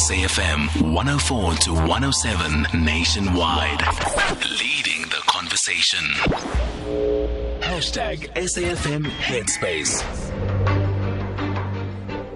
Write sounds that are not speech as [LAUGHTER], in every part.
SAFM 104 to 107 nationwide. Leading the conversation. Hashtag SAFM Headspace.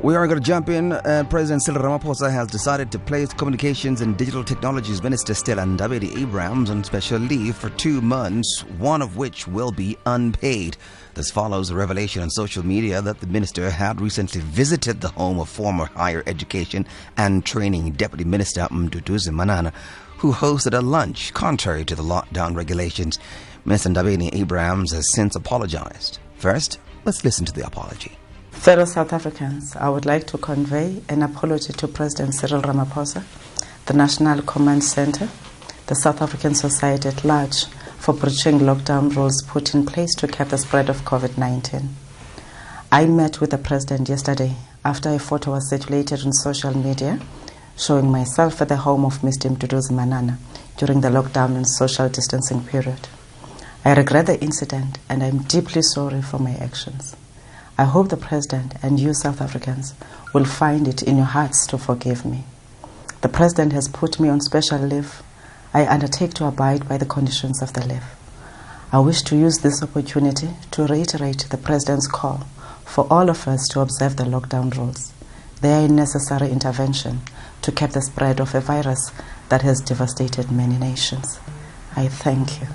We are going to jump in. Uh, President Cyril Ramaphosa has decided to place Communications and Digital Technologies Minister Stella Ndabeni Abrahams on special leave for two months, one of which will be unpaid. This follows a revelation on social media that the minister had recently visited the home of former Higher Education and Training Deputy Minister Mduduzi Manana, who hosted a lunch contrary to the lockdown regulations. Minister Ndabeni Abrahams has since apologized. First, let's listen to the apology. Fellow South Africans, I would like to convey an apology to President Cyril Ramaphosa, the National Command Center, the South African society at large for breaching lockdown rules put in place to cap the spread of COVID 19. I met with the President yesterday after a photo was circulated on social media showing myself at the home of Mr. Mduduzi Manana during the lockdown and social distancing period. I regret the incident and I am deeply sorry for my actions. I hope the President and you South Africans will find it in your hearts to forgive me. The President has put me on special leave. I undertake to abide by the conditions of the leave. I wish to use this opportunity to reiterate the President's call for all of us to observe the lockdown rules. They are a necessary intervention to cap the spread of a virus that has devastated many nations. I thank you.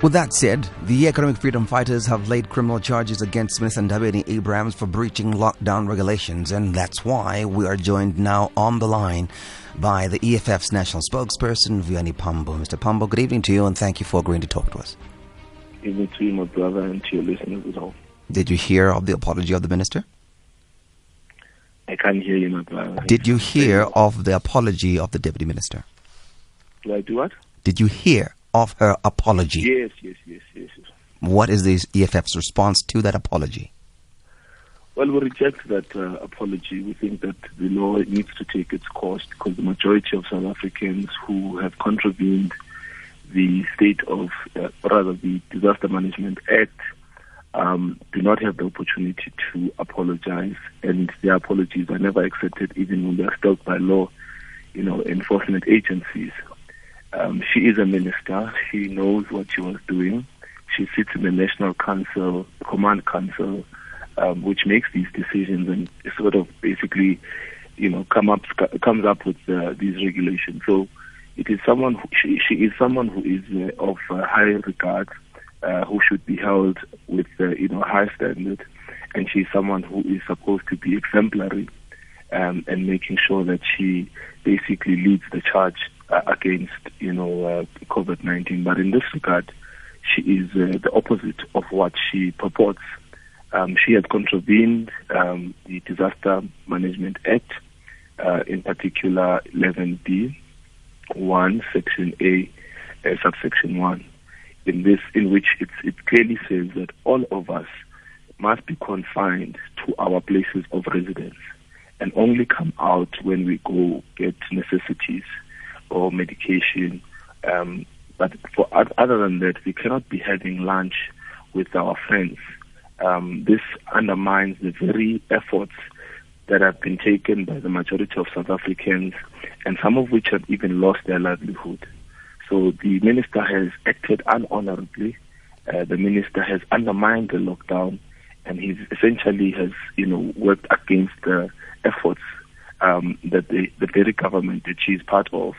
With that said, the Economic Freedom Fighters have laid criminal charges against Smith and Ndabeni Abrahams for breaching lockdown regulations, and that's why we are joined now on the line by the EFF's national spokesperson, Vuyani Pambo. Mr. Pambo, good evening to you, and thank you for agreeing to talk to us. Evening to you, my brother, and to your listeners as well. Did you hear of the apology of the minister? I can't hear you, my brother. Did you hear of the apology of the deputy minister? Do I do what? Did you hear of her apology? Yes, yes, yes, yes. yes. What is the EFF's response to that apology? Well, we reject that uh, apology. We think that the law needs to take its course because the majority of South Africans who have contravened the state of, uh, rather, the Disaster Management Act um, do not have the opportunity to apologize, and their apologies are never accepted, even when they are stopped by law, you know, enforcement agencies. Um, she is a minister. She knows what she was doing. She sits in the National Council, Command Council, um, which makes these decisions and sort of basically, you know, come up comes up with uh, these regulations. So it is someone who, she, she is someone who is uh, of uh, high regard, uh, who should be held with uh, you know high standard, and she's someone who is supposed to be exemplary um, and making sure that she basically leads the charge uh, against you know uh, COVID-19. But in this regard, she is uh, the opposite of what she purports. Um, she has contravened um, the Disaster Management Act, uh, in particular 11D, 1, Section A, uh, subsection 1, in this, in which it clearly says that all of us must be confined to our places of residence and only come out when we go get necessities or medication. Um, but for other than that, we cannot be having lunch with our friends. Um, this undermines the very efforts that have been taken by the majority of South Africans, and some of which have even lost their livelihood. So the minister has acted unhonorably. Uh, the minister has undermined the lockdown, and he essentially has, you know, worked against the efforts um, that the, the very government that she is part of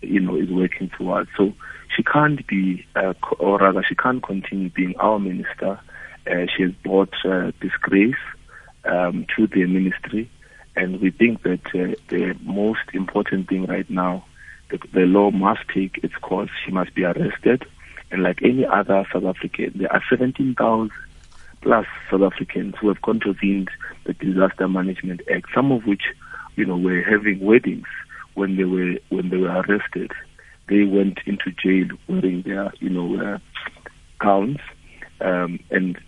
you know, is working towards. So she can't be, uh, or rather, she can't continue being our minister. Uh, she has brought uh, disgrace um, to the ministry, and we think that uh, the most important thing right now, the, the law must take its course. She must be arrested, and like any other South African, there are 17,000 plus South Africans who have contravened the Disaster Management Act, some of which, you know, were having weddings when they were when they were arrested, they went into jail wearing their you know uh, gowns, um, and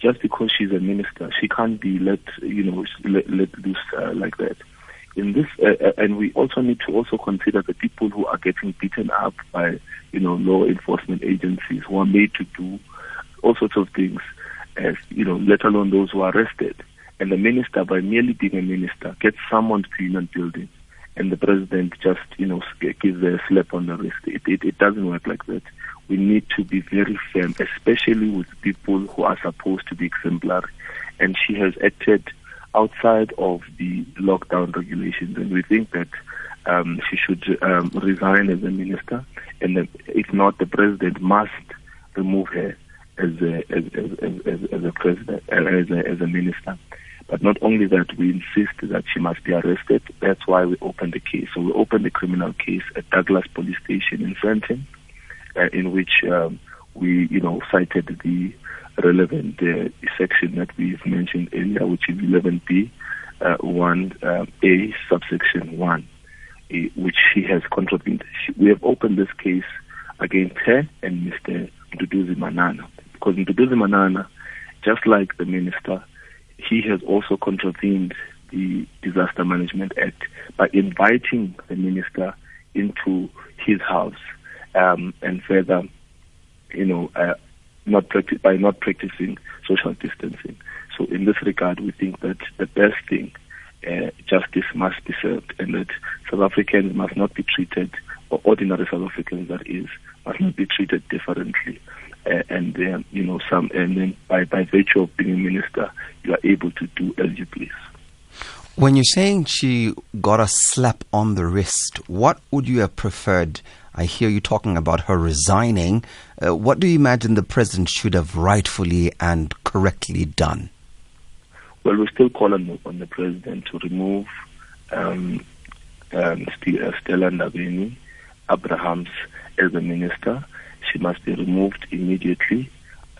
just because she's a minister, she can't be let you know let, let loose uh, like that. In this, uh, uh, and we also need to also consider the people who are getting beaten up by you know law enforcement agencies who are made to do all sorts of things, as you know, let alone those who are arrested. And the minister, by merely being a minister, gets summoned to union buildings and the president just, you know, gives a slap on the wrist. It, it, it doesn't work like that. We need to be very firm, especially with people who are supposed to be exemplary. And she has acted outside of the lockdown regulations, and we think that um, she should um, resign as a minister, and if not, the president must remove her as a as, as, as, as a president as a, as a minister. But not only that, we insist that she must be arrested. That's why we opened the case. So we opened the criminal case at Douglas Police Station in Sandton, uh, in which um, we, you know, cited the relevant uh, section that we've mentioned earlier, which is 11B, uh, 1A, uh, subsection 1, uh, which she has contravened. We have opened this case against her and Mr. Mduduzi Manana, because Mduduzi Manana, just like the minister, he has also contravened the Disaster Management Act by inviting the minister into his house um, and further, you know, uh, not practice, by not practicing social distancing. So in this regard, we think that the best thing, uh, justice must be served, and that South Africans must not be treated, or ordinary South Africans that is, must not be treated differently and then you know some and then by by virtue of being a minister you are able to do as you please. When you're saying she got a slap on the wrist what would you have preferred? I hear you talking about her resigning. Uh, what do you imagine the president should have rightfully and correctly done? Well we still call on, on the president to remove um, um, Stella Ndabeni Abrahams as a minister she must be removed immediately.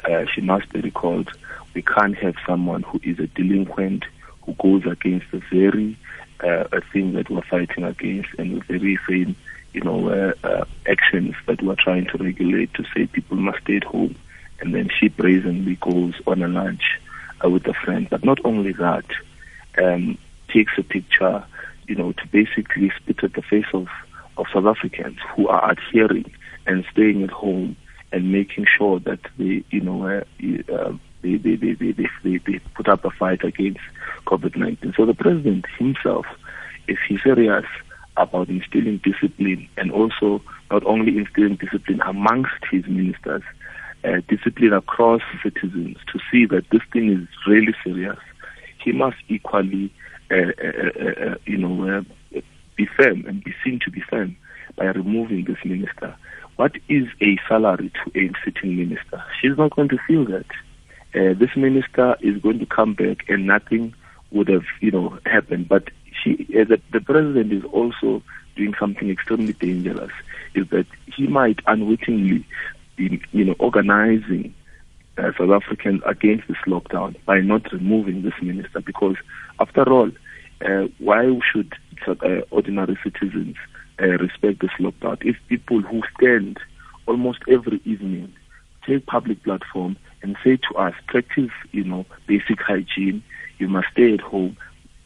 Uh, she must be recalled. We can't have someone who is a delinquent who goes against the very uh, thing that we're fighting against and the very same, you know, uh, uh, actions that we're trying to regulate to say people must stay at home. And then she brazenly goes on a lunch uh, with a friend. But not only that, um, takes a picture, you know, to basically spit at the face of, of South Africans who are adhering and staying at home and making sure that they, you know, uh, uh, they, they, they, they, they, they put up a fight against COVID-19. So the president himself, he's serious about instilling discipline and also not only instilling discipline amongst his ministers, uh, discipline across citizens to see that this thing is really serious, he must equally, uh, uh, uh you know, be firm and be seen to be firm by removing this minister. What is a salary to a sitting minister? She's not going to feel that. Uh, this minister is going to come back and nothing would have, you know, happened. But she, uh, the, the president is also doing something extremely dangerous. Is that he might unwittingly be, you know, organizing uh, South Africans against this lockdown by not removing this minister. Because after all, uh, why should uh, ordinary citizens uh, respect the lockdown. If people who stand almost every evening take public platform and say to us, practice, you know, basic hygiene, you must stay at home.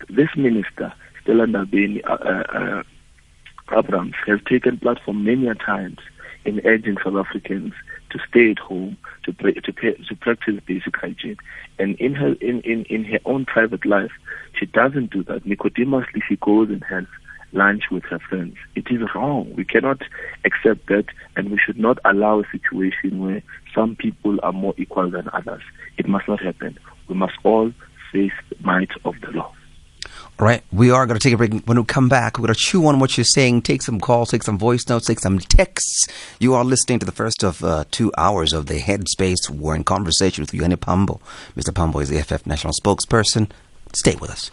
This minister, Stella Ndabeni uh, uh, uh, Abrahams, has taken platform many a times in urging South Africans to stay at home, to to, pay, to practice basic hygiene. And in her in, in, in her own private life, she doesn't do that. Nicodemously, she goes and has lunch with her friends. It is wrong. We cannot accept that, and we should not allow a situation where some people are more equal than others. It must not happen. We must all face the might of the law. All right, we are going to take a break. When we come back, we're going to chew on what you're saying, take some calls, take some voice notes, take some texts. You are listening to the first of uh, two hours of the Headspace. We're in conversation with Vuyani Pambo. Mr. Pambo is the EFF national spokesperson. Stay with us.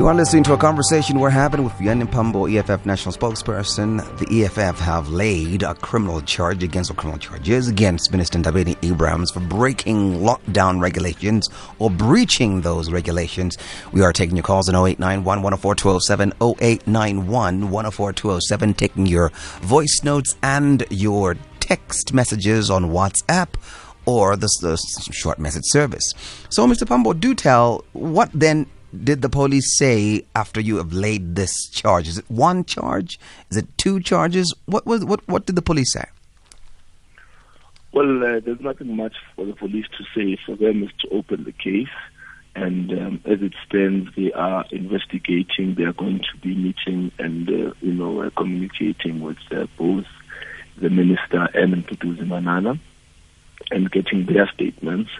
You are listening to a conversation we're having with Vuyani Pambo, EFF national spokesperson. The EFF have laid a criminal charge against, or criminal charges against Minister Ndabeni Abrahams for breaking lockdown regulations or breaching those regulations. We are taking your calls on 0891 104 207, 0891 104 207, taking your voice notes and your text messages on WhatsApp or the, the short message service. So, Mr. Pambo, do tell what then did the police say after you have laid this charge? Is it one charge? Is it two charges? What was what what did the police say? Well, uh, there's nothing much for the police to say. For them is to open the case, and um, as it stands, they are investigating. They are going to be meeting and uh, you know uh, communicating with uh, both the minister and Mduduzi Manana and getting their statements.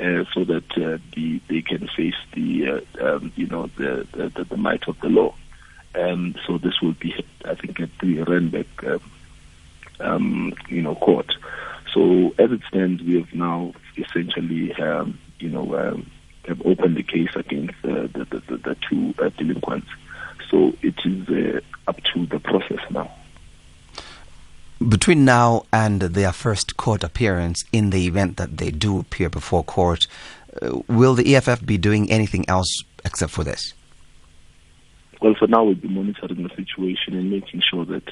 Uh, so that uh, the, they can face the uh, um, you know the, the, the might of the law. Um, so this will be, I think, at the Randburg um, um, you know court. So as it stands, we have now essentially um, you know have opened the case against the, the, the, the, two uh, delinquents. So it is uh, up to the process now. Between now and their first court appearance, in the event that they do appear before court, uh, will the EFF be doing anything else except for this? Well, for now, we'll be monitoring the situation and making sure that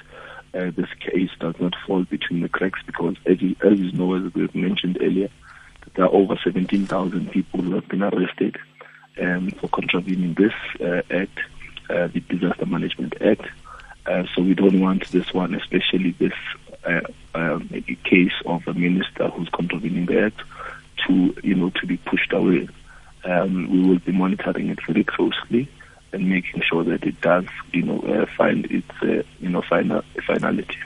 uh, this case does not fall between the cracks because, as you, as you know, as we've mentioned earlier, there are over 17,000 people who have been arrested um, for contravening this uh, act, uh, the Disaster Management Act. Uh, so we don't want this one, especially this uh, um, case of a minister who's contravening the act, to you know to be pushed away. Um, we will be monitoring it very closely and making sure that it does you know uh, find its uh, you know final finality.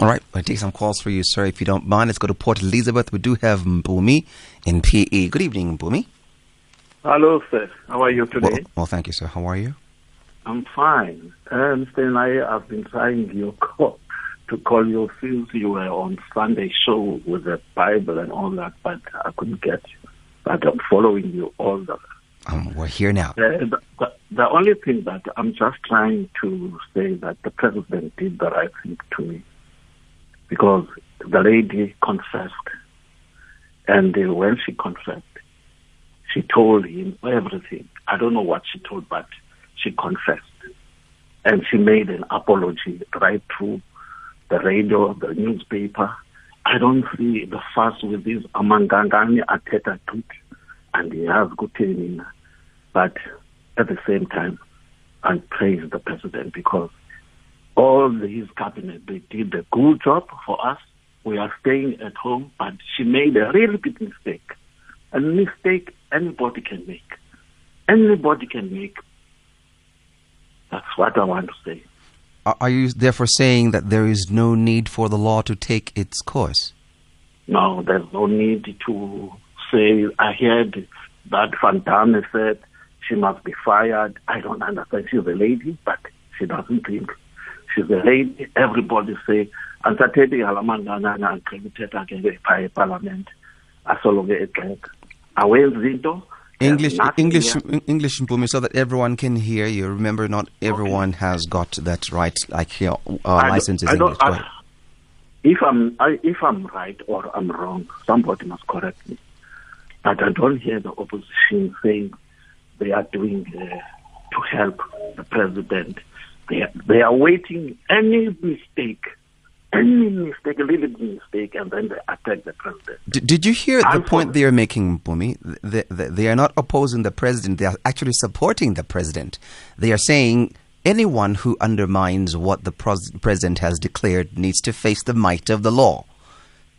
All right, I'll take some calls for you, sir, if you don't mind. Let's go to Port Elizabeth. We do have Mpumi in PE. Good evening, Mpumi. Hello, sir. How are you today? Well, well, thank you, sir. How are you? I'm fine. And I have been trying your [LAUGHS] call, to call you since you were on Sunday show with the Bible and all that, but I couldn't get you. But I'm following you all the Um, we're here now. The, the, the only thing that I'm just trying to say that the president did the right thing to me because the lady confessed, and uh, when she confessed, she told him everything. I don't know what she told, but she confessed, and she made an apology right through the radio, the newspaper. I don't see the fuss with this amangangani ateta tut and he has kutheni but at the same time I praise the president because all his cabinet they did a good job for us. We are staying at home, but she made a really big mistake. A mistake anybody can make. Anybody can make. That's what I want to say. Are you therefore saying that there is no need for the law to take its course? No, there's no need to say, I heard that Damme said she must be fired. I don't understand. She's a lady, but she doesn't think. She's a lady. Everybody say, andisathethi ngala mangangana ngikuthetha ke ngepha eparlament asoloko egxeka awenzi into English, English, here. English, Mpumi, so that everyone can hear you. Remember, not everyone has got that right, like your uh, I license is English. I- if I'm I, if I'm right or I'm wrong, somebody must correct me. But I don't hear the opposition saying they are doing uh, to help the president. They are, they are waiting any mistake, any mistake, a little mistake, and then they attack the president. D- did you hear the point they are making? They, they, they are not opposing the president; they are actually supporting the president. They are saying anyone who undermines what the pros- president has declared needs to face the might of the law.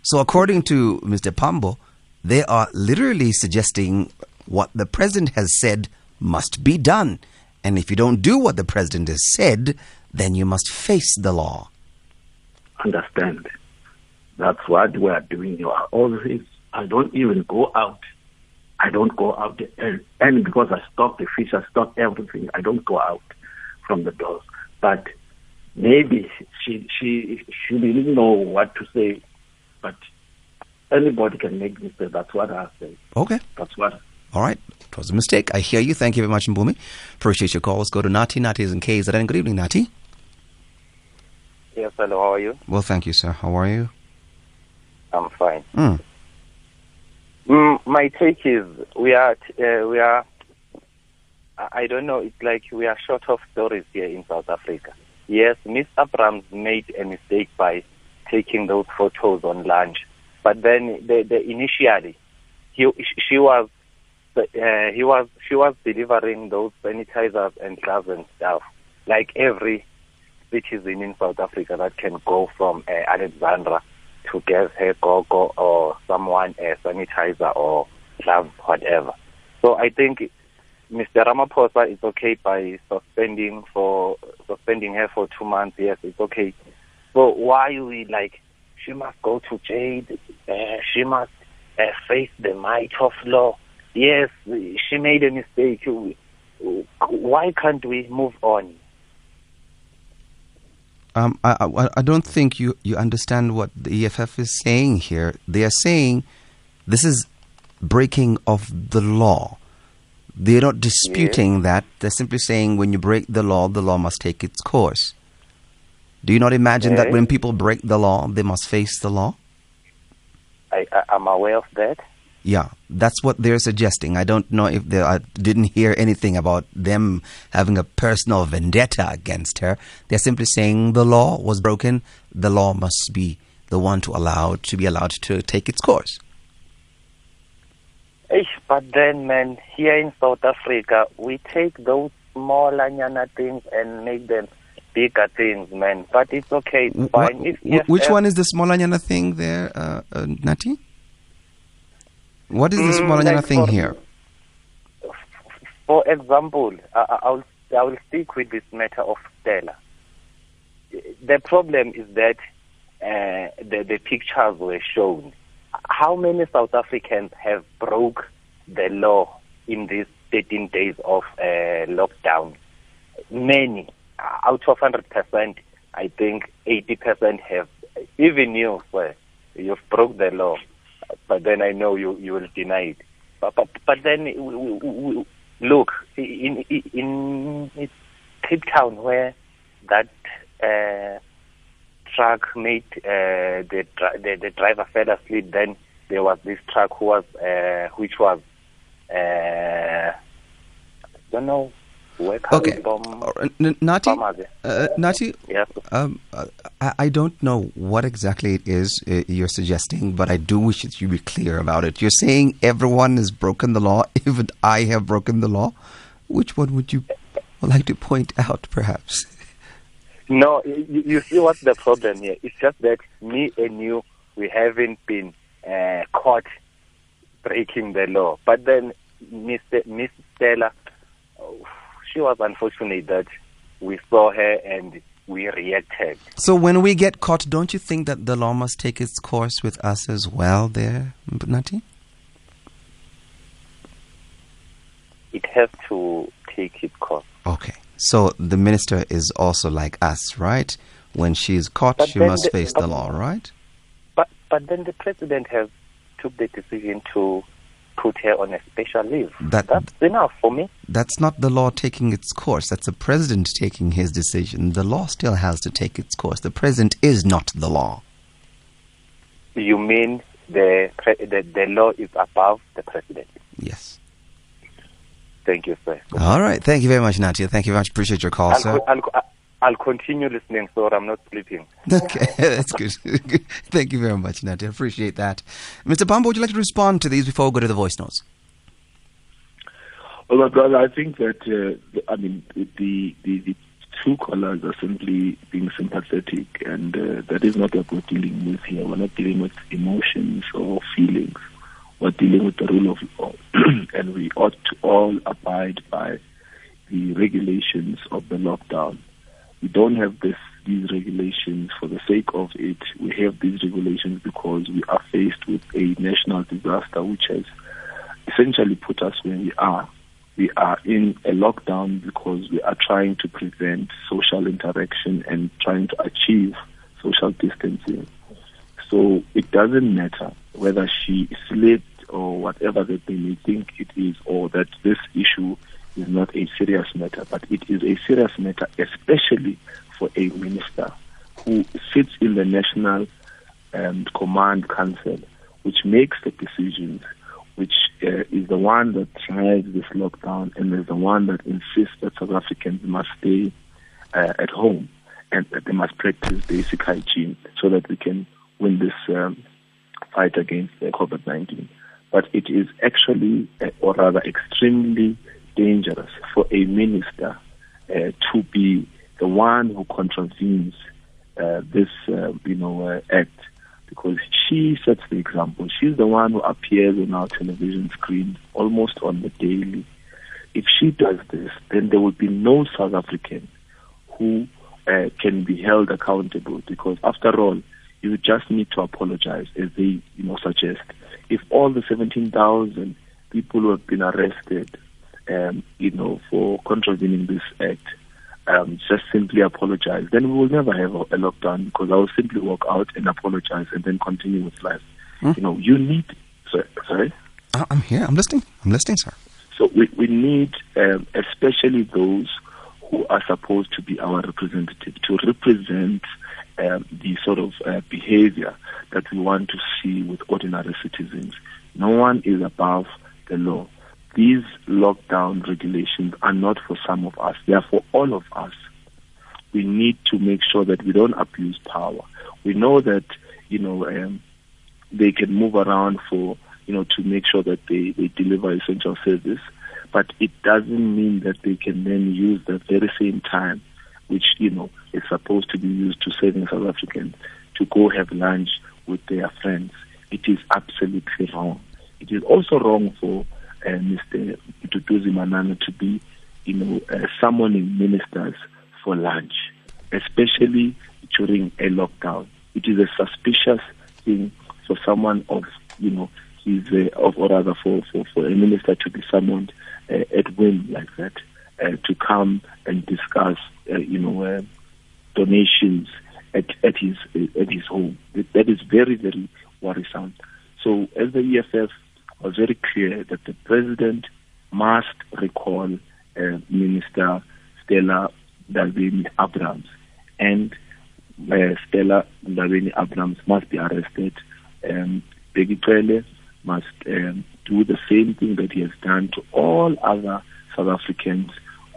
So, according to Mr. Pambo, they are literally suggesting what the president has said must be done. And if you don't do what the president has said, then you must face the law. Understand? That's what we are doing. You are always. I don't even go out. I don't go out, and, and because I stock the fish, I stock everything. I don't go out from the doors. But maybe she she she didn't know what to say. But anybody can make mistakes. That's what I say. Okay. That's what. All right. It was a mistake. I hear you. Thank you very much, Mpumi. Appreciate your call. Let's go to Nati. Nati is in KZN. Good evening, Nati. Yes, hello, how are you? Well, thank you, sir. How are you? I'm fine. Mm. Mm, my take is we are, uh, we are, I don't know, it's like we are short of stories here in South Africa. Yes, Miss Abrams made a mistake by taking those photos on lunch, but then the, the initially, he, she was uh, he was she was delivering those sanitizers and gloves and stuff, like every citizen in South Africa that can go from uh, Alexandra to get her gogo or someone a sanitizer or gloves, whatever. So I think Mr. Ramaphosa is okay by suspending for suspending her for two months. Yes, it's okay. So why we like she must go to jail? Uh, she must uh, face the might of law. Yes, she made a mistake. Why can't we move on? Um, I, I, I don't think you, you understand what the EFF is saying here. They are saying this is breaking of the law. They're not disputing yes. that. They're simply saying when you break the law, the law must take its course. Do you not imagine yes. that when people break the law, they must face the law? I, I, am aware of that. Yeah, that's what they're suggesting. I don't know if they I didn't hear anything about them having a personal vendetta against her. They're simply saying the law was broken. The law must be the one to allow to be allowed to take its course. But then, man, here in South Africa, we take those small anyana things and make them bigger things, man. But it's okay. It's fine. What, which one is the small anyana thing there, uh, uh, Nati? What is the mm, like thing for, here? For example, I, I'll I will stick with this matter of Stella. The problem is that uh, the the pictures were shown. How many South Africans have broke the law in these 13 days of uh, lockdown? Many. Out of 100%, I think 80% have. Even you, sir, you've broke the law but then I know you you will deny it. But but, but then we, we, look in in, in Cape Town where that uh, truck made uh, the, the the driver fell asleep. Then there was this truck who was uh, which was uh, I don't know okay. Nati, uh, Nati, yes. Um, I, I, don't know what exactly it is uh, you're suggesting, but I do wish that you be clear about it. You're saying everyone has broken the law, [LAUGHS] even I have broken the law. Which one would you like to point out, perhaps? No, you, you see what's the problem here? It's just that me and you, we haven't been uh, caught breaking the law. But then Mr. Miss Stella, oh, she was unfortunate that we saw her and we reacted. So when we get caught, don't you think that the law must take its course with us as well there, Nati? It has to take its course. Okay. So the minister is also like us, right? When she is caught, but she must the, face the law, right? But but then the president has took the decision to put her on a special leave. That, That's enough for me. That's not the law taking its course. That's the president taking his decision. The law still has to take its course. The president is not the law. You mean the, the, the law is above the president? Yes. Thank you, sir. All right. Thank you very much, Nadia. Thank you very much. Appreciate your call, I'll, sir. I'll, I'll continue listening so I'm not sleeping. Okay, [LAUGHS] that's good. [LAUGHS] Thank you very much, Nadia. Appreciate that. Mr. Pambo, would you like to respond to these before we go to the voice notes? Well, my brother, I think that, uh, I mean, the, the, the two callers are simply being sympathetic, and uh, that is not what we're dealing with here. We're not dealing with emotions or feelings. We're dealing with the rule of law, [CLEARS THROAT] and we ought to all abide by the regulations of the lockdown. We don't have this these regulations for the sake of it. We have these regulations because we are faced with a national disaster which has essentially put us where we are. We are in a lockdown because we are trying to prevent social interaction and trying to achieve social distancing. So it doesn't matter whether she slipped or whatever that they may think it is, or that this issue is not a serious matter, but it is a serious matter, especially for a minister who sits in the National um, Command Council, which makes the decisions, which uh, is the one that drives this lockdown, and is the one that insists that South Africans must stay uh, at home and that they must practice basic hygiene so that we can win this um, fight against COVID 19. but it is actually, uh, or rather, extremely dangerous for a minister uh, to be the one who contravenes uh, this, uh, you know, uh, act because she sets the example. She's the one who appears on our television screens almost on the daily. If she does this, then there will be no South African who uh, can be held accountable because, after all, you just need to apologize, as they, you know, suggest. If all the 17,000 people who have been arrested, um, you know, for contravening this act, um, just simply apologize, then we will never have a, a, lockdown because I will simply walk out and apologize and then continue with life. Hmm? You know, you need. Sorry, sorry. I'm here. I'm listening. I'm listening, sir. So we we need, um, especially those who are supposed to be our representative, to represent um, the sort of uh, behavior that we want to see with ordinary citizens. No one is above the law these lockdown regulations are not for some of us, they are for all of us. We need to make sure that we don't abuse power. We know that, you know, um, they can move around for, you know, to make sure that they, they deliver essential service, but it doesn't mean that they can then use that very same time, which, you know, is supposed to be used to saving South Africans, to go have lunch with their friends. It is absolutely wrong. It is also wrong for uh, Mr. Mduduzi Manana to be, you know, uh, summoning ministers for lunch, especially during a lockdown. It is a suspicious thing for someone of, you know, his, uh, of, or rather for, for, for a minister to be summoned uh, at whim like that, uh, to come and discuss, uh, you know, uh, donations at, at his at his home. That is very, very worrisome. So as the EFF was very clear that the president must recall uh, Minister Stella Ndabeni-Abrahams and uh, Stella Ndabeni-Abrahams must be arrested. Um, Bheki must um, do the same thing that he has done to all other South Africans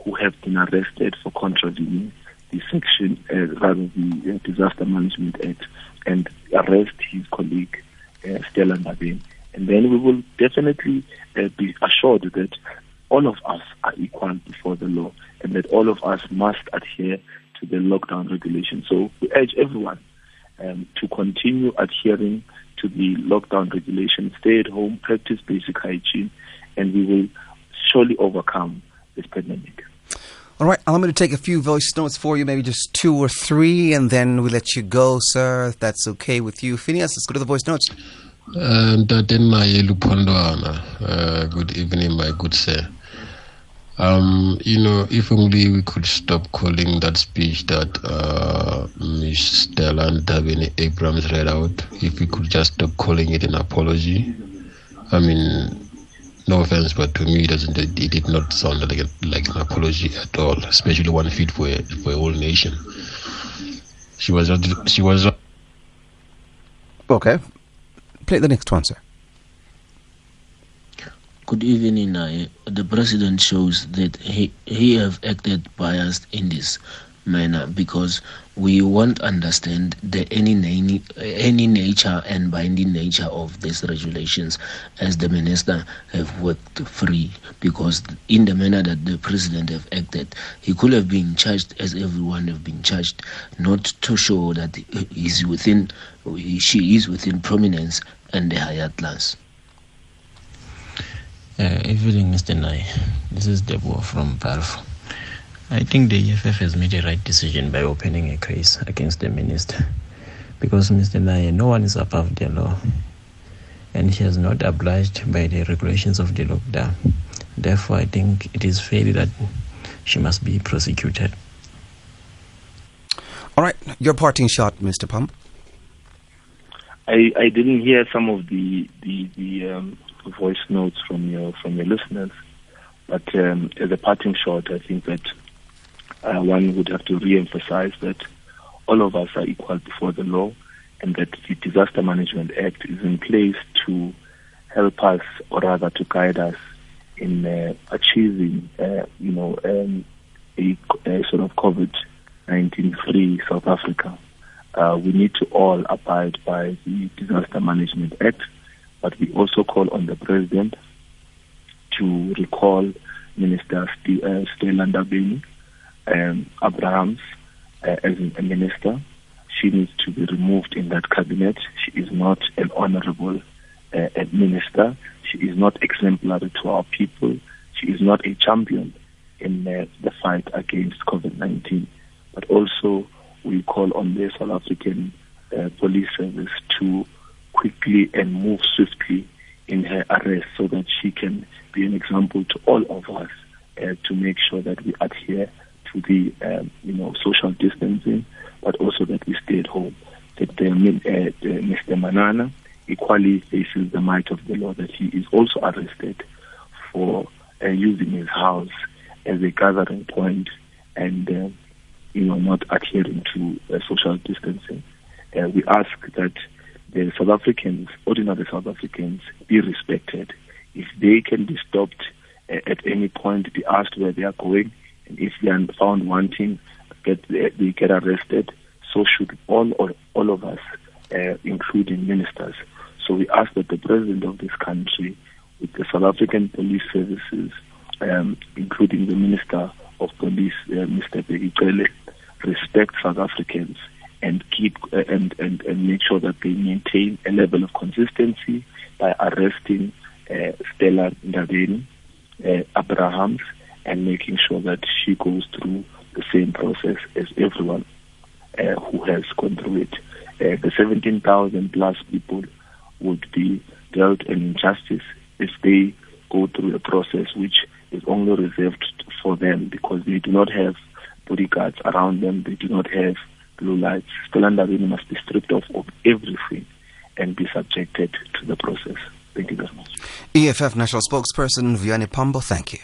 who have been arrested for contravening the section, uh, rather the uh, Disaster Management Act, and arrest his colleague uh, Stella Ndabeni. And then we will definitely uh, be assured that all of us are equal before the law and that all of us must adhere to the lockdown regulations. So we urge everyone um, to continue adhering to the lockdown regulations, stay at home, practice basic hygiene, and we will surely overcome this pandemic. All right, I'm going to take a few voice notes for you, maybe just two or three, and then we let you go, sir, if that's okay with you. Phineas, let's go to the voice notes. Ntate Maye Lupondwana, uh, good evening, my good sir. Um, you know, if only we could stop calling that speech that uh, Ms. Stella Ndabeni-Abrahams read out, if we could just stop calling it an apology. I mean, no offense, but to me, it doesn't. It did not sound like a, like an apology at all, especially one fit for a, for a whole nation. She was. She was. Okay, Play the next one, sir. Good evening. Uh, the president shows that he, he have acted biased in this manner because we won't understand the any any nature and binding nature of these regulations as the minister have worked free. Because in the manner that the president have acted he could have been charged as everyone have been charged not to show that he is within she is within prominence and the higher class. Uh, evening mr nai this is deborah from Balfour. I think the EFF has made a right decision by opening a case against the minister because Mr. Naye, no one is above the law and he has not obliged by the regulations of the lockdown. Therefore, I think it is fair that she must be prosecuted. All right, your parting shot, Mr. Pump. I, I didn't hear some of the the, the um, voice notes from your from your listeners, but um, as a parting shot, I think that uh, one would have to re-emphasize that all of us are equal before the law and that the Disaster Management Act is in place to help us, or rather to guide us in uh, achieving, uh, you know, um, a, a, sort of COVID-19 free South Africa. Uh, we need to all abide by the Disaster Management Act But we also call on the president to recall Minister St- uh, Stella Ndabeni um, Abrahams uh, as a minister. She needs to be removed in that cabinet. She is not an honorable uh, minister. She is not exemplary to our people. She is not a champion in uh, the fight against COVID-19. But also, we call on the South African uh, police service to quickly and move swiftly in her arrest so that she can be an example to all of us uh, to make sure that we adhere to the um, you know social distancing, but also that we stay at home. That uh, Mr. Manana equally faces the might of the law. That he is also arrested for uh, using his house as a gathering point and uh, you know not adhering to uh, social distancing. Uh, we ask that the South Africans, ordinary South Africans, be respected. If they can be stopped uh, at any point, be asked where they are going, and if they are found wanting, get they get arrested. So should all or all of us, uh, including ministers. So we ask that the president of this country, with the South African police services, um, including the Minister of Police, uh, Mr. Bheki respect South Africans and keep uh, and, and and make sure that they maintain a level of consistency by arresting uh, Stella Ndabeni, uh, Abrahams, and making sure that she goes through the same process as everyone uh, who has gone through it. Uh, the 17,000 plus people would be dealt an injustice if they go through a process which is only reserved for them because they do not have bodyguards around them, they do not have blue lights. Stella Ndabeni must be stripped off of everything and be subjected to the process. Thank you very much. EFF National Spokesperson Vuyani Pambo, thank you.